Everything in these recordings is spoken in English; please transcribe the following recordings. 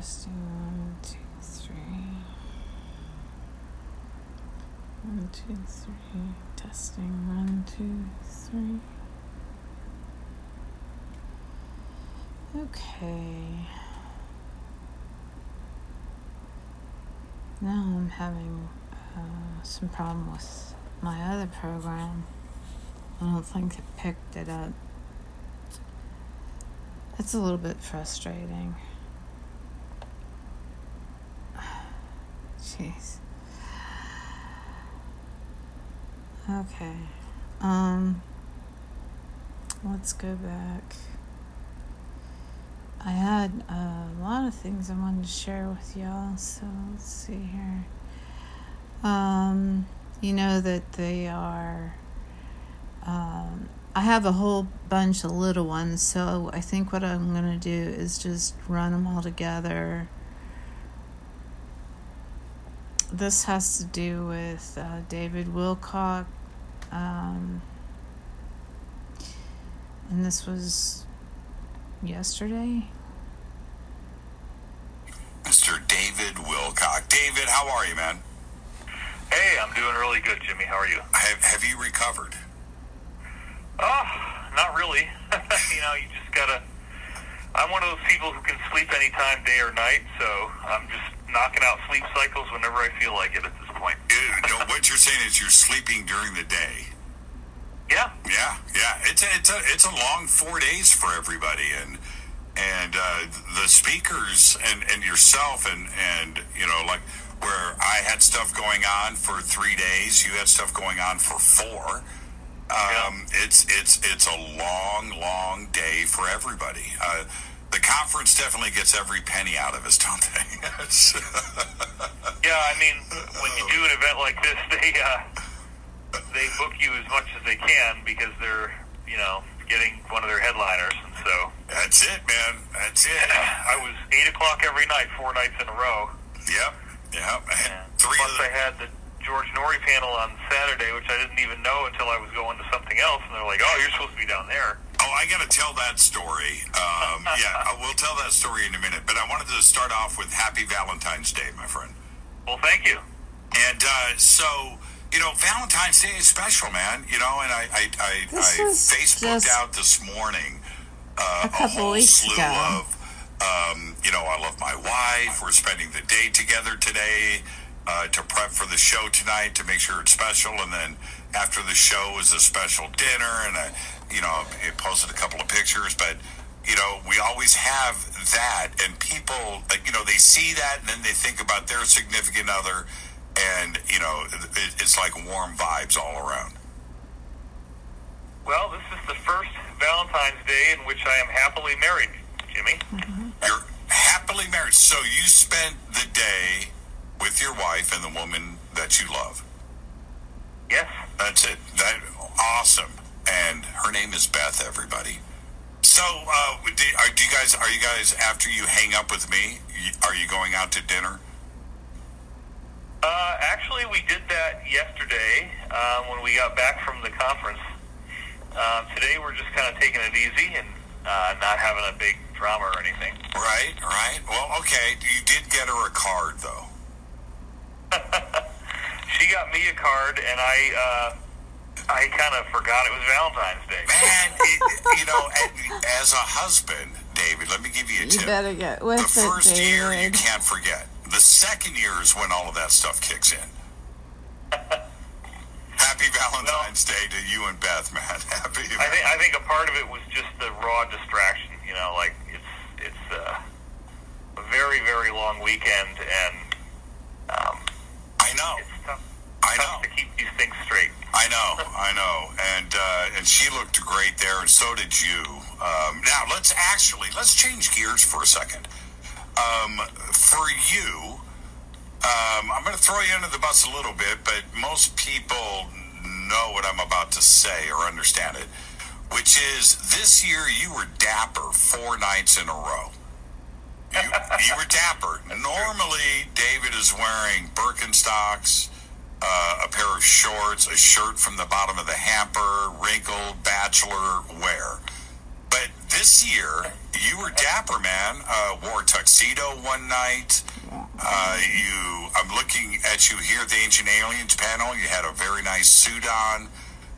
Testing one, two, three. One, two, three. Testing one, two, three. Okay. Now I'm having uh, some problem with my other program. I don't think it picked it up. It's a little bit frustrating. Jeez. Okay. Um let's go back. I had a lot of things I wanted to share with y'all, so let's see here. Um you know that they are um I have a whole bunch of little ones, so I think what I'm going to do is just run them all together this has to do with uh, David Wilcock. Um, and this was yesterday. Mr. David Wilcock. David, how are you, man? Hey, I'm doing really good, Jimmy. How are you? Have, have you recovered? Oh, not really. you know, you just gotta. I'm one of those people who can sleep anytime, day or night, so I'm just knocking out sleep cycles whenever I feel like it at this point. No, what you're saying is you're sleeping during the day. Yeah. Yeah, yeah. It's a, it's a it's a long four days for everybody, and and uh, the speakers and and yourself and and you know like where I had stuff going on for three days, you had stuff going on for four. Um, Yeah. It's it's it's a long, long day for everybody. Uh, the conference definitely gets every penny out of us, don't they? Yeah, I mean, when you do an event like this, they uh, they book you as much as they can because they're you know getting one of their headliners, and so That's it, man. That's it. I was eight o'clock every night, four nights in a row. Yep, yep. And Three plus, the, I had the George Noory panel on Saturday, which I didn't even know until I was going to something else, and they're like, "Oh, you're supposed to be down there." Oh, I got to tell that story. Um, yeah, I- we'll tell that story in a minute. But I wanted to start off with Happy Valentine's Day, my friend. Well, thank you. And uh, so, you know, Valentine's Day is special, man. You know, and I I, I, I Facebooked just out this morning uh, a couple whole weeks slew ago. of, um, you know, I love my wife. We're spending the day together today uh, to prep for the show tonight to make sure it's special, and then after the show is a special dinner, and I, you know, it posted a couple of pictures, but. You know, we always have that, and people, like, you know, they see that, and then they think about their significant other, and you know, it, it's like warm vibes all around. Well, this is the first Valentine's Day in which I am happily married, Jimmy. You're happily married, so you spent the day with your wife and the woman that you love. Yes. That's it. That awesome. And her name is Beth. Everybody. So, uh, do, are, do you guys? Are you guys after you hang up with me? Are you going out to dinner? Uh, actually, we did that yesterday um, when we got back from the conference. Um, today, we're just kind of taking it easy and uh, not having a big drama or anything. Right. Right. Well, okay. You did get her a card, though. She got me a card, and I uh, I kind of forgot it was Valentine's Day. Man, it, you know, as a husband, David, let me give you a tip. You tip. better get the with it, first year you can't forget. The second year is when all of that stuff kicks in. Happy Valentine's Day to you and Beth, man. Happy. I think I think a part of it was just the raw distraction. You know, like it's it's uh, a very very long weekend, and I know. it's tough, I tough know. to keep these things straight. I know. I know. And uh, and she looked great there, and so did you. Um, now let's actually let's change gears for a second. Um, for you, um, I'm going to throw you under the bus a little bit, but most people know what I'm about to say or understand it, which is this year you were dapper four nights in a row. You, you were dapper. Normally, David is wearing Birkenstocks, uh, a pair of shorts, a shirt from the bottom of the hamper, wrinkled bachelor wear. But this year, you were dapper, man. Uh, wore tuxedo one night. Uh, you, I'm looking at you here at the Ancient Aliens panel. You had a very nice suit on.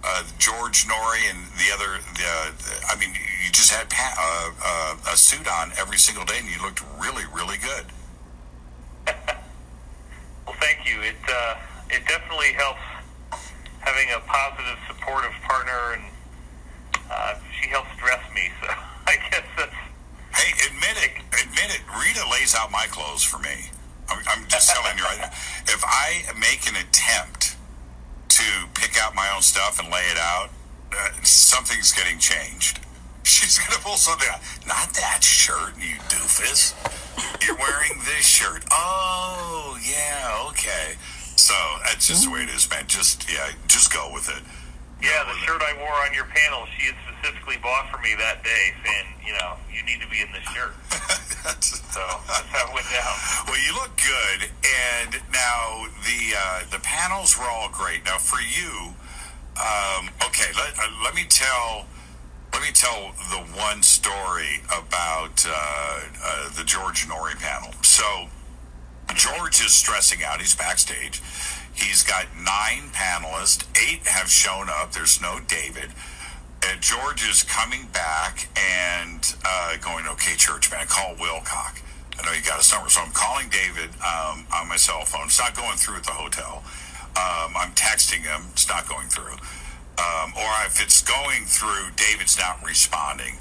Uh, George Noory and the other, the, I mean, you just had pa- uh, uh, a suit on every single day, and you looked really, really good. Well, thank you. It uh, it definitely helps having a positive, supportive partner, and uh, she helps dress me. So I guess that's Hey, admit it. Admit it. Rita lays out my clothes for me. I'm, I'm just telling you right now. If I make an attempt to pick out my own stuff and lay it out, uh, something's getting changed. She's gonna pull something out. Not that shirt, you doofus. You're wearing this shirt. Oh, yeah, okay. So that's just the way it is, man. Just yeah, just go with it. Yeah. The shirt I wore on your panel, she had specifically bought for me that day, saying, you know, you need to be in this shirt. That's- So that's how it went down. Well, you look good, and now the uh, the panels were all great. Now for you, um, okay, let, uh, let me tell let me tell the one story about uh, uh, the George Noory panel. So George is stressing out. He's backstage. He's got nine panelists. Eight have shown up. There's no David. And George is coming back and uh, going, okay, church man, call Wilcock. I know you got his number. So I'm calling David um, on my cell phone. It's not going through at the hotel. Um, I'm texting him. It's not going through. Um, or if it's going through, David's not responding.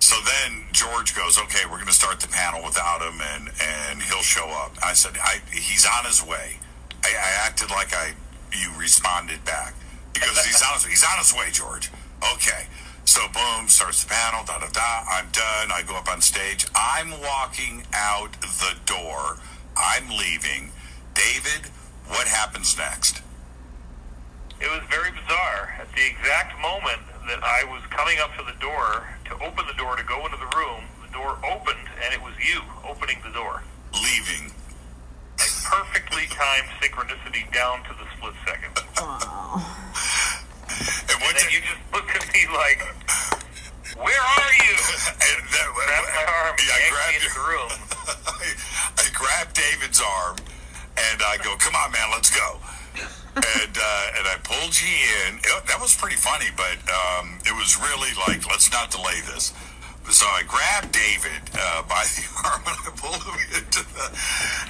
So then George goes, okay, we're going to start the panel without him, and and he'll show up. I said, I, he's on his way. I, I acted like I you responded back because he's on his he's on his way, George. Okay. So boom, starts the panel. Da da da. I'm done. I go up on stage. I'm walking out the door. I'm leaving. David, what happens next? It was very bizarre. At the exact moment that I was coming up to the door to open the door to go into the room, the door opened and it was you opening the door. Leaving. Like perfectly timed synchronicity down to the split second. And And then you just look at me like, "Where are you?" and that, Grabbed my arm, Yeah, I yanked me grabbed the room. I, I grabbed David's arm and I go, "Come on, man, let's go." and uh, and I pulled you in. It- that was pretty funny, but um, it was really like, let's not delay this. So I grabbed David uh, by the arm and I pulled him into the.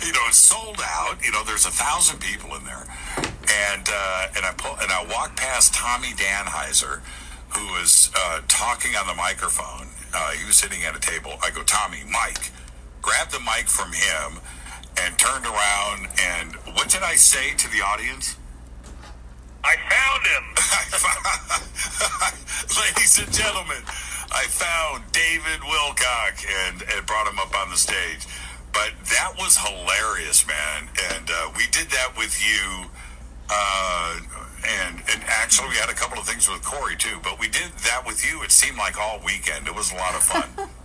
You know, it's sold out. You know, there's a thousand people in there, and uh, and I pull and I walked past Tommy Danheiser, who was uh, talking on the microphone. Uh, he was sitting at a table. I go, Tommy, Mike, grabbed the mic from him, and turned around. And what did I say to the audience? I found him. Ladies and gentlemen, I found David Wilcock and, and brought him up on the stage. But that was hilarious, man. And uh, we did that with you. Uh, and and actually, we had a couple of things with Corey too. But we did that with you. It seemed like all weekend. It was a lot of fun.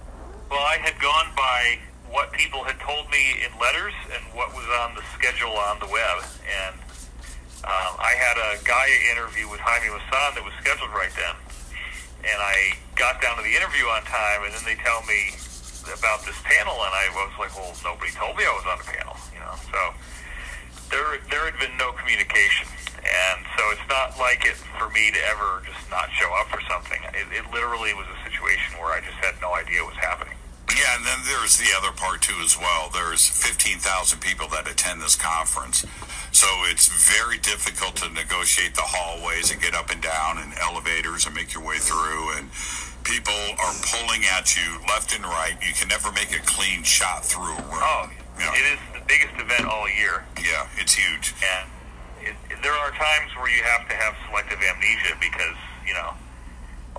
Well, I had gone by what people had told me in letters and what was on the schedule on the web. And um, I had a Gaia interview with Jaime Masan that was scheduled right then. And I got down to the interview on time, and then they tell me about this panel, and I was like, well, nobody told me I was on the panel, you know. So there, there had been no communication. And so it's not like it for me to ever just not show up for something. It, it literally was a situation where I just had no idea what was happening. Yeah, and then there's the other part too as well. There's 15,000 people that attend this conference. So it's very difficult to negotiate the hallways and get up and down and elevators and make your way through and people are pulling at you left and right. You can never make a clean shot through a room. Oh, Yeah. it is the biggest event all year, Yeah, it's huge. and it, there are times where you have to have selective amnesia because you know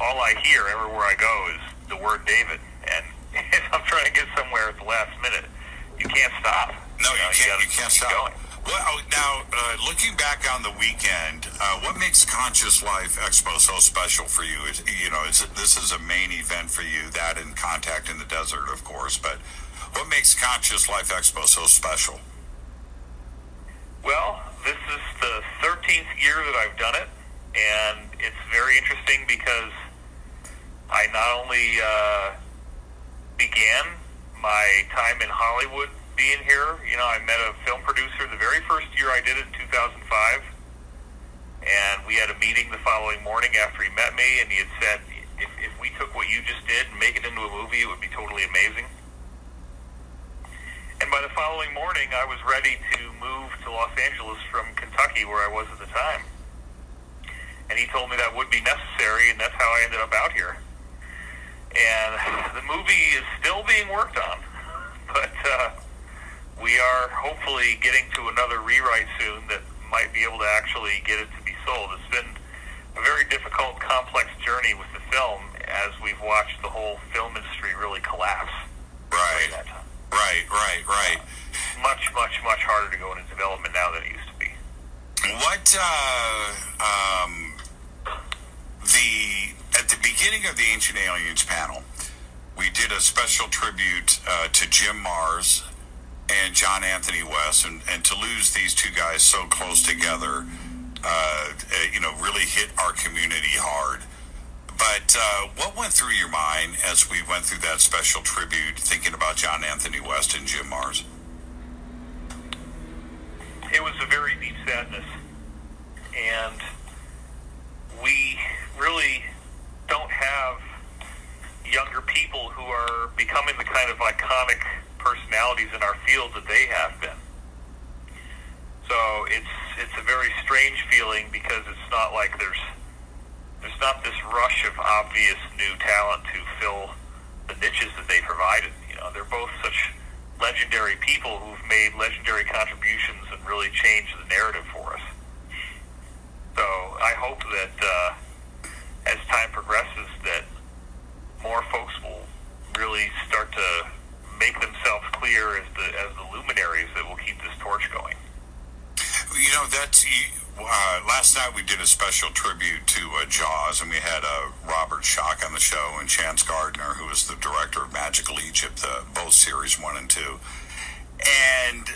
all I hear everywhere I go is the word David, and if I'm trying to get somewhere at the last minute, you can't stop. No, you know, can't. gotta You can't keep stop. Going. Well, now uh, looking back on the weekend, uh, what makes Conscious Life Expo so special for you? Is you know, it's, this is a main event for you. That and Contact in the Desert, of course. But what makes Conscious Life Expo so special? Well, this is the 13th year that I've done it, and it's very interesting because I not only uh, began my time in Hollywood being here. You know, I met a film producer the very first year I did it in 2005. And we had a meeting the following morning after he met me, and he had said, if, if we took what you just did and make it into a movie, it would be totally amazing. And by the following morning, I was ready to move to Los Angeles from Kentucky, where I was at the time. And he told me that would be necessary, and that's how I ended up out here. And the movie is still being worked on, but uh, we are hopefully getting to another rewrite soon that might be able to actually get it to be sold. It's been a very difficult, complex journey with the film as we've watched the whole film industry really collapse. Right. Right, right, right. Much, much, much harder to go into development now than it used to be. What uh, um, the at the beginning of the Ancient Aliens panel, we did a special tribute uh, to Jim Marrs and John Anthony West, and, and to lose these two guys so close together, uh, you know, really hit our community hard. But uh, what went through your mind as we went through that special tribute, thinking about John Anthony West and Jim Marrs? It was a very deep sadness, and we really don't have younger people who are becoming the kind of iconic personalities in our field that they have been. So it's it's a very strange feeling because it's not like there's there's not this rush of obvious new talent to fill the niches that they provided. You know, they're both such legendary people who've made legendary contributions and really changed the narrative for us. So I hope that uh, as time progresses, that more folks will really start to make themselves clear as the as the luminaries that will keep this torch going. You know, that's uh, last night we did a special tribute to uh, Jaws, and we had uh, Robert Schoch on the show and Chance Gardner, who is the director of Magical Egypt, uh, both series one and two, and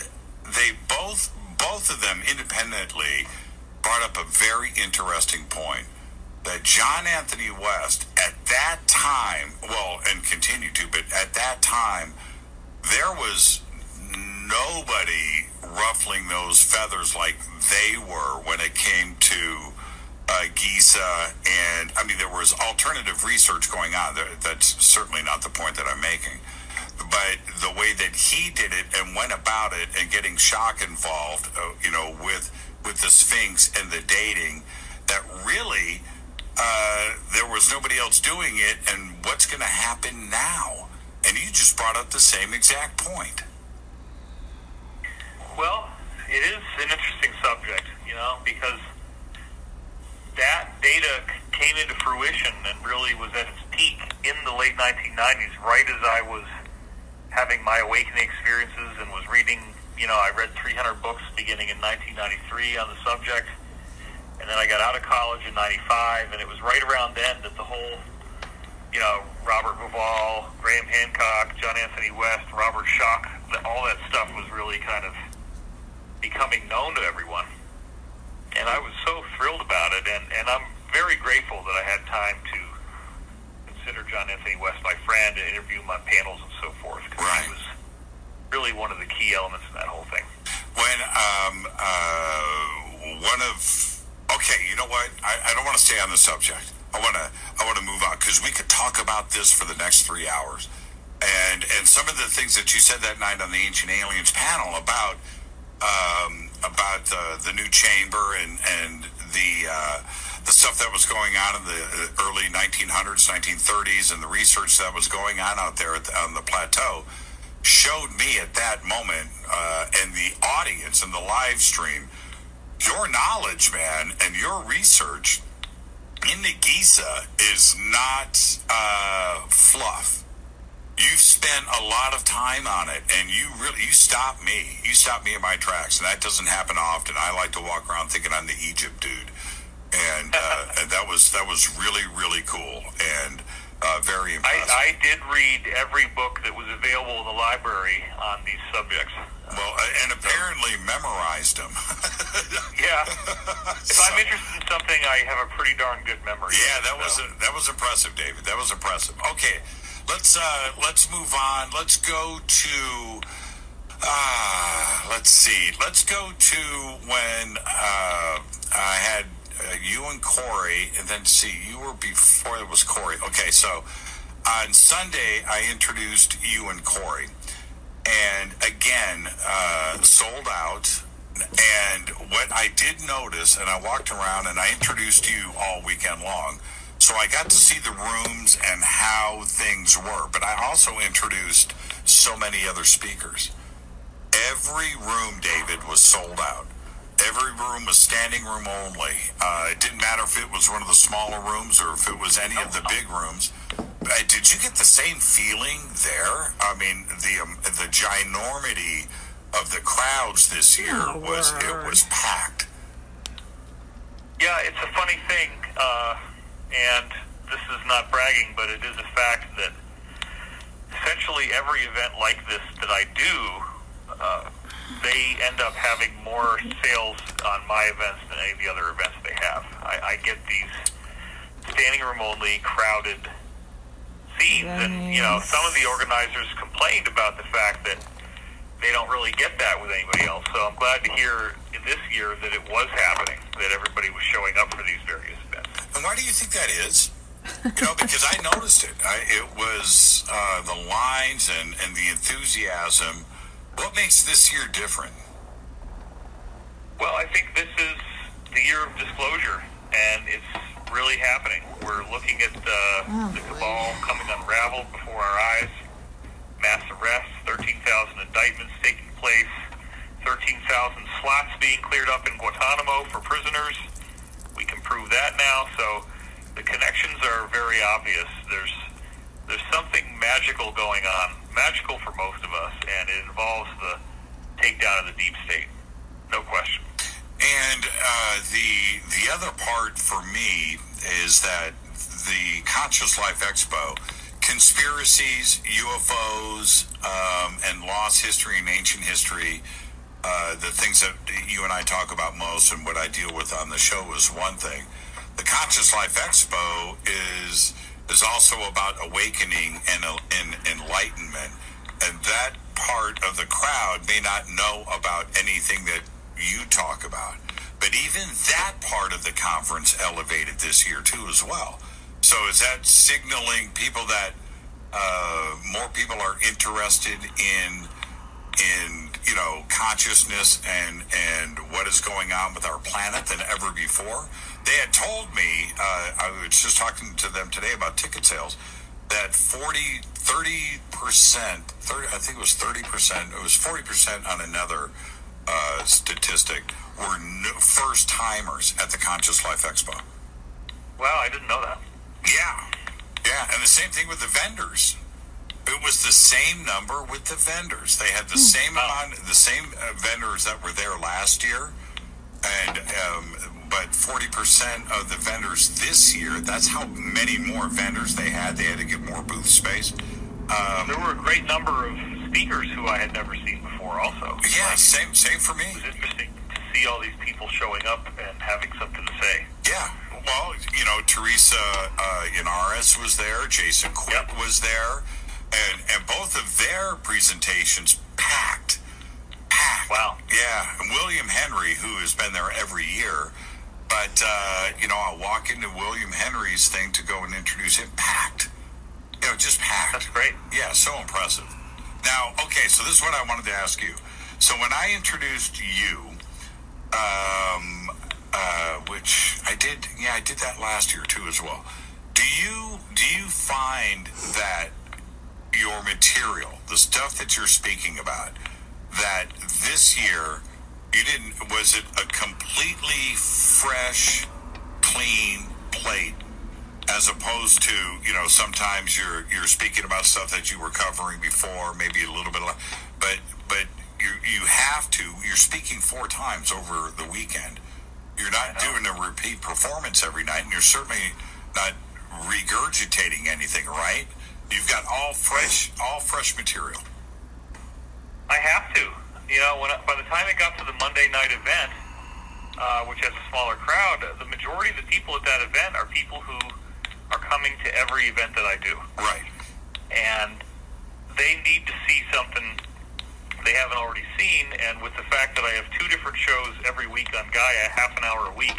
they both both of them independently brought up a very interesting point that John Anthony West at that time, well, and continued to, but at that time, there was nobody ruffling those feathers like they were when it came to uh, Giza. And I mean, there was alternative research going on. That's certainly not the point that I'm making. But the way that he did it and went about it and getting Schoch involved, uh, you know, with with the Sphinx and the dating, that really uh, there was nobody else doing it. And what's going to happen now? And you just brought up the same exact point. Well, it is an interesting subject, you know, because that data came into fruition and really was at its peak in the late 1990s, right as I was having my awakening experiences and was reading, you know, I read 300 books beginning in 1993 on the subject. And then I got out of college in 95, and it was right around then that the whole, you know, Robert Bauval, Graham Hancock, John Anthony West, Robert Schoch, all that stuff was really kind of becoming known to everyone. And I was so thrilled about it, and, and I'm very grateful that I had time to consider John Anthony West my friend and interview him on panels and so forth. Because right. he was really one of the key elements in that whole thing. When um, uh, one of okay, you know what? I, I don't want to stay on the subject. I want to because we could talk about this for the next three hours. And and some of the things that you said that night on the Ancient Aliens panel about um, about uh, the new chamber and and the uh, the stuff that was going on in the early 1900s, 1930s, and the research that was going on out there the, on the plateau showed me at that moment uh, and the audience and the live stream your knowledge, man, and your research in the Giza is not uh, fluff. You've spent a lot of time on it and you really you stop me. You stop me in my tracks and that doesn't happen often. I like to walk around thinking i'm the egypt dude. And, uh, and that was that was really really cool. And uh, very impressive. I, I did read every book that was available in the library on these subjects. Well, uh, and apparently memorized them. yeah. If so, I'm interested in something, I have a pretty darn good memory. Yeah, that so. was a, that was impressive, David. That was impressive. Okay, let's uh, let's move on. Let's go to. Uh, let's see. Let's go to when uh, I had uh, you and Corey, and then see you were before it was Corey. Okay, so on Sunday I introduced you and Corey, and again uh, sold out. And what I did notice, and I walked around and I introduced you all weekend long. So I got to see the rooms and how things were, but I also introduced so many other speakers. Every room, David, was sold out. Every room was standing room only. Uh, it didn't matter if it was one of the smaller rooms or if it was any of the big rooms. Uh, did you get the same feeling there? I mean, the um, the ginormity of the crowds this year Oh, was it was packed. Yeah, it's a funny thing, uh, and this is not bragging, but it is a fact that essentially every event like this that I do, uh, they end up having more sales on my events than any of the other events they have. I, I get these standing room only, crowded scenes, and you know, some of the organizers complained about the fact that they don't really get that with anybody else. So I'm glad to hear in this year that it was happening, that everybody was showing up for these various events. And why do you think that is? You know, because I noticed it. I, it was uh, the lines and, and the enthusiasm. What makes this year different? Well, I think this is the year of disclosure, and it's really happening. We're looking at uh, Oh, the boy. cabal coming unraveled before our eyes. Mass arrests, 13,000 indictments taking place, 13,000 slots being cleared up in Guantanamo for prisoners. We can prove that now. So the connections are very obvious. There's there's something magical going on, magical for most of us, and it involves the takedown of the deep state. No question. And uh, the the other part for me is that the Conscious Life Expo, conspiracies, UFOs, um, and lost history and ancient history, uh, the things that you and I talk about most and what I deal with on the show is one thing. The Conscious Life Expo is is also about awakening and, and enlightenment, and that part of the crowd may not know about anything that you talk about. But even that part of the conference elevated this year too, as well. So is that signaling people that uh, more people are interested in in you know consciousness and and what is going on with our planet than ever before? They had told me uh, I was just talking to them today about ticket sales that 40 30 percent 30 I think it was 30 percent it was 40 percent on another uh, statistic were no, first timers at the Conscious Life Expo. Wow, I didn't know that. Yeah, yeah, and the same thing with the vendors. It was the same number with the vendors. They had the same amount, the same uh, vendors that were there last year, and um, but forty percent of the vendors this year. That's how many more vendors they had. They had to get more booth space. Um, There were a great number of speakers who I had never seen before. Also, yeah, Like, same same for me. it was interesting to see all these people showing up and having something to say. Yeah. Well, you know, Teresa uh, Inaris was there. Jason Quitt Yep. was there, and and both of their presentations packed, packed. Wow. Yeah, and William Henry, who has been there every year, but uh, you know, I'll walk into William Henry's thing to go and introduce him, packed. You know, just packed. That's great. Yeah, so impressive. Now, okay, so this is what I wanted to ask you. So when I introduced you, um, uh, which I did, yeah, I did that last year too as well. Do you do you find that your material, the stuff that you're speaking about, that this year you didn't was it a completely fresh, clean plate as opposed to you know sometimes you're you're speaking about stuff that you were covering before maybe a little bit of, but but you you have to you're speaking four times over the weekend. You're not doing a repeat performance every night and you're certainly not regurgitating anything right? You've got all fresh all fresh material. I have to. You know, when by the time it got to the Monday night event, uh, which has a smaller crowd, the majority of the people at that event are people who are coming to every event that I do. right and they need to see something they haven't already seen. And with the fact that I have two different shows every week on Gaia, half an hour a week,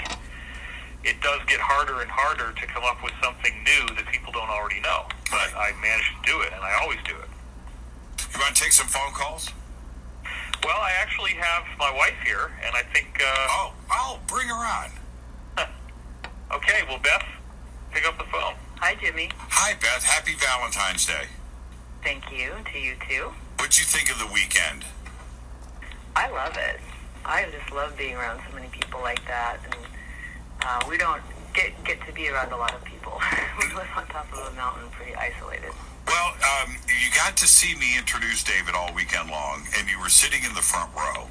it does get harder and harder to come up with something new that people don't already know. But I manage to do it, and I always do it. You want to take some phone calls? Well, I actually have my wife here, and I think. Uh, oh, oh, bring her on. okay, well, Beth, pick up the phone. Hi, Jimmy. Hi, Beth. Happy Valentine's Day. Thank you to you too. What'd you think of the weekend? I love it. I just love being around so many people like that, and uh, we don't get get to be around a lot of people. we live on top of a mountain, pretty isolated. Well, um, you got to see me introduce David all weekend long, and you were sitting in the front row.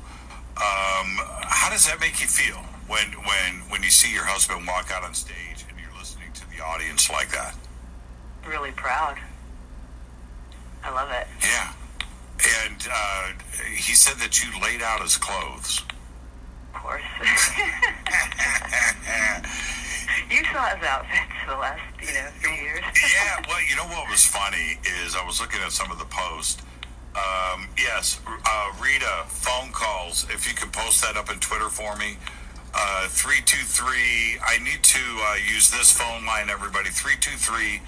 Um, how does that make you feel when when when you see your husband walk out on stage and you're listening to the audience like that? Really proud. I love it. Yeah. And uh, he said that you laid out his clothes. Of course. you saw his outfits the last, you know, few years. yeah, well, you know what was funny is I was looking at some of the posts. Um, yes, uh, Rita, phone calls. If you could post that up in Twitter for me. Uh, 323, I need to uh, use this phone line, everybody. 323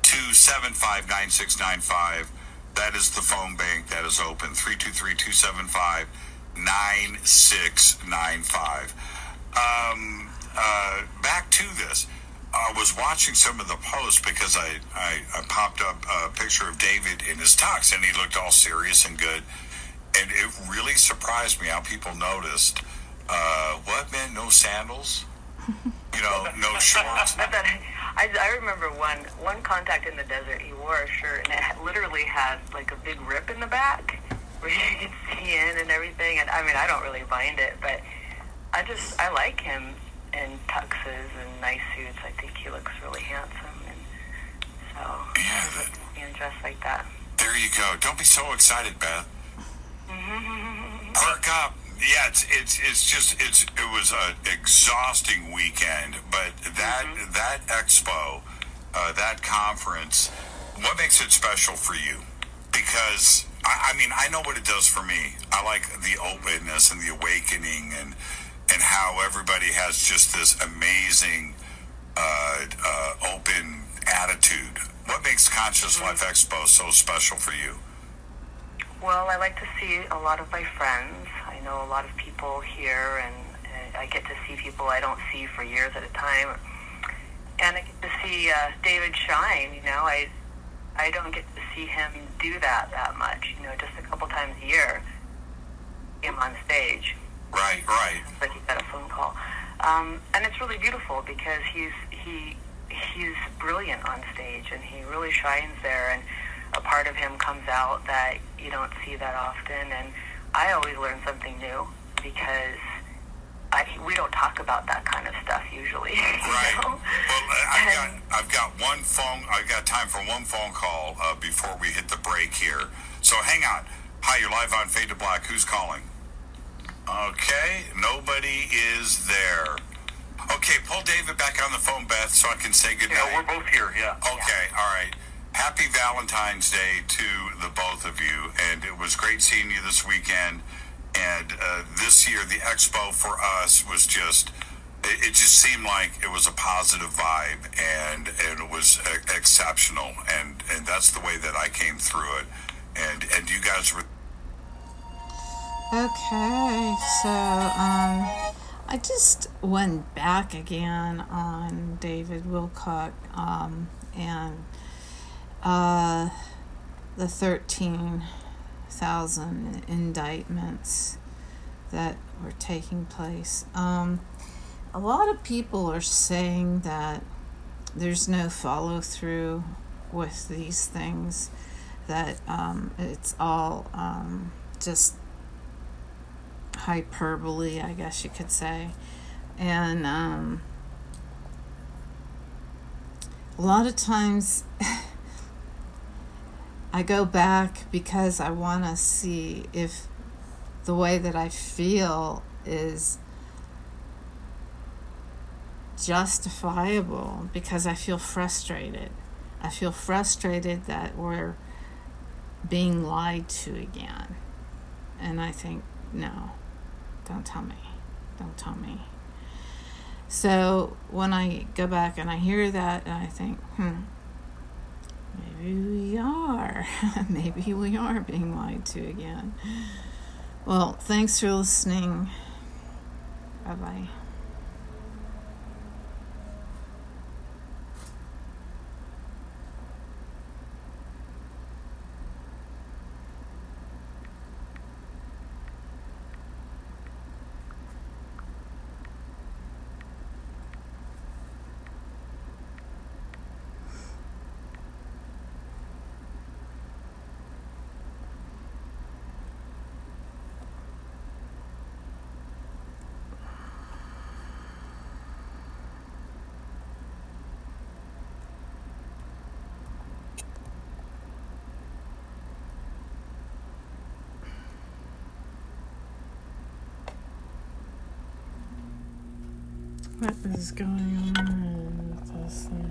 275 9695. That is the phone bank that is open. 323 275 9695. Um, uh, back to this. I was watching some of the posts because I, I, I, popped up a picture of David in his tux and he looked all serious and good. And it really surprised me how people noticed uh, what, man, no sandals? You know, no shorts? I, I remember one one contact in the desert. He wore a shirt and it literally had like a big rip in the back where you could see in and everything. And I mean, I don't really mind it, but I just I like him in tuxes and nice suits. I think he looks really handsome, and so yeah, that, being dressed like that. There you go. Don't be so excited, Beth. Perk up. Yeah, it's it's it's just it's it was an exhausting weekend, but that mm-hmm. that expo, uh, that conference, what makes it special for you? Because I, I mean, I know what it does for me. I like the openness and the awakening and and how everybody has just this amazing uh, uh, open attitude. What makes Conscious mm-hmm. Life Expo so special for you? Well, I like to see a lot of my friends. I know a lot of people here, and, and I get to see people I don't see for years at a time. And I get to see uh, David shine. You know, I I don't get to see him do that that much. You know, just a couple times a year, him on stage. Right, right. But he got a phone call, um, and it's really beautiful because he's he he's brilliant on stage, and he really shines there, and a part of him comes out that you don't see that often, and I always learn something new because. I, we don't talk about that kind of stuff usually. Right. Know? Well, I've got I've got one phone. I've got time for one phone call uh, before we hit the break here. So hang on. Hi, you're live on Fade to Black. Who's calling? Okay, nobody is there. Okay, pull David back on the phone, Beth, so I can say goodnight. Yeah, we're both here, yeah. Okay, yeah. all right. Happy Valentine's Day to the both of you, and it was great seeing you this weekend. And uh, this year, the expo for us was just, it, just seemed like it was a positive vibe, and, and it was uh, exceptional. And, and that's the way that I came through it. And, and you guys were Okay, so um, I just went back again on David Wilcock um, and uh, the 13,000 indictments that were taking place. Um, a lot of people are saying that there's no follow through with these things, that um, it's all um, just hyperbole, I guess you could say. And um, a lot of times I go back because I want to see if the way that I feel is justifiable because I feel frustrated. I feel frustrated that we're being lied to again. And I think, no, don't tell me. Don't tell me. So when I go back and I hear that, and I think, hmm, maybe we are. maybe we are being lied to again. Well, thanks for listening. Bye bye. What is going on with this thing?